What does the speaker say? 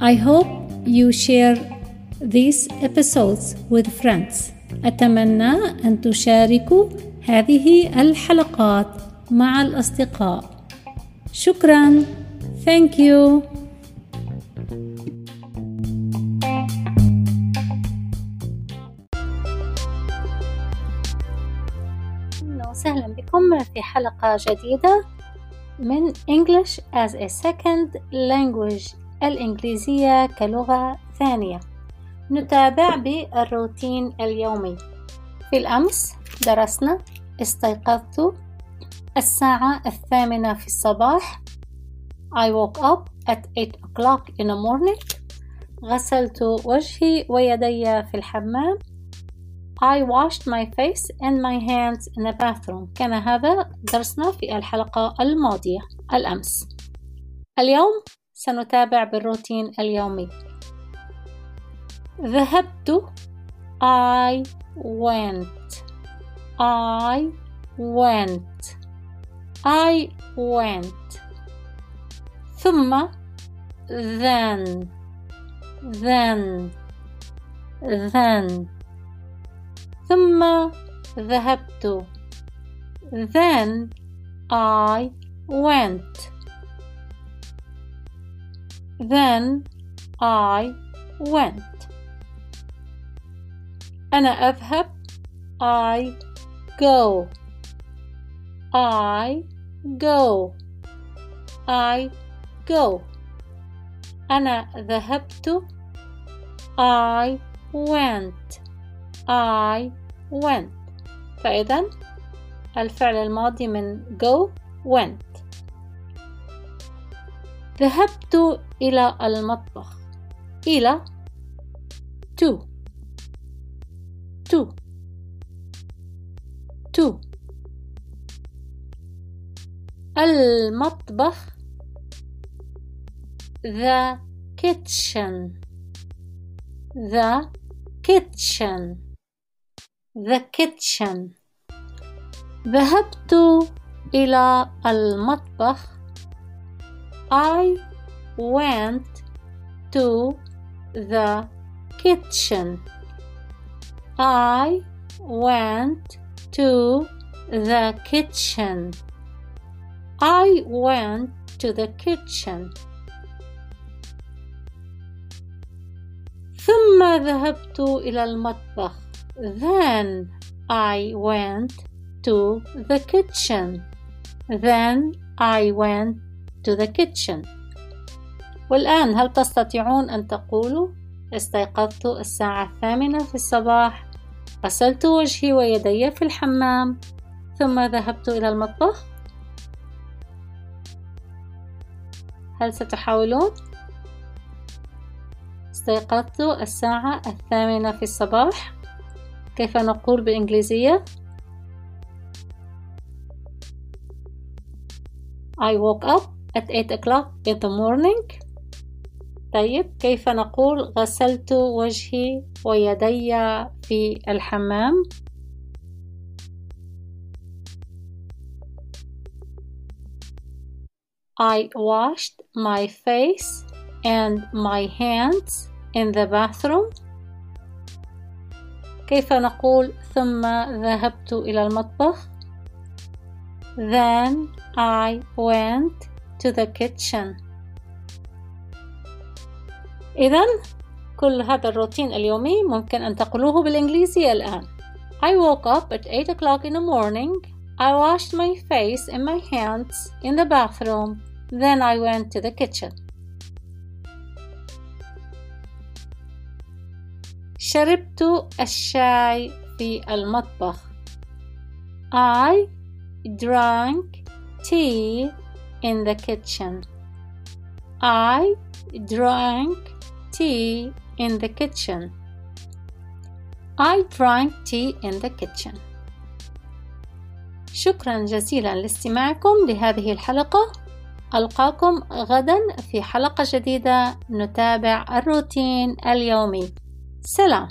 I hope you share these episodes with friends. أتمنى أن تشاركوا هذه الحلقات مع الأصدقاء. شكرا. Thank you. وسهلا بكم في حلقة جديدة من English as a Second Language الإنجليزية كلغة ثانية. نتابع بالروتين اليومي. في الأمس درسنا استيقظت الساعة الثامنة في الصباح. I woke up at 8 o'clock in the morning. غسلت وجهي ويدي في الحمام. I washed my face and my hands in the bathroom كان هذا درسنا في الحلقة الماضية الأمس اليوم سنتابع بالروتين اليومي ذهبت I went I went I went ثم then then then ثم ذهبت then I went then I went أنا أذهب I go I go I go أنا ذهبت I went I went. فإذا الفعل الماضي من go went. ذهبت إلى المطبخ. إلى to. to. to. المطبخ. the kitchen. the kitchen. The kitchen ذهبت إلى المطبخ I went to the kitchen I went to the kitchen I went to the kitchen ثم ذهبت إلى المطبخ then I went to the kitchen. Then I went to the kitchen. والآن هل تستطيعون أن تقولوا استيقظت الساعة الثامنة في الصباح غسلت وجهي ويدي في الحمام ثم ذهبت إلى المطبخ هل ستحاولون؟ استيقظت الساعة الثامنة في الصباح كيف نقول بالإنجليزية؟ I woke up at 8 o'clock in the morning طيب كيف نقول غسلت وجهي ويدي في الحمام I washed my face and my hands in the bathroom كيف نقول ثم ذهبت إلى المطبخ Then I went to the kitchen إذا كل هذا الروتين اليومي ممكن أن تقولوه بالإنجليزية الآن I woke up at 8 o'clock in the morning I washed my face and my hands in the bathroom then I went to the kitchen شربت الشاي في المطبخ. I drank tea in the kitchen. I drank tea in the kitchen. I drank tea in the kitchen. شكرا جزيلا لاستماعكم لهذه الحلقة. ألقاكم غدا في حلقة جديدة. نتابع الروتين اليومي. سلام.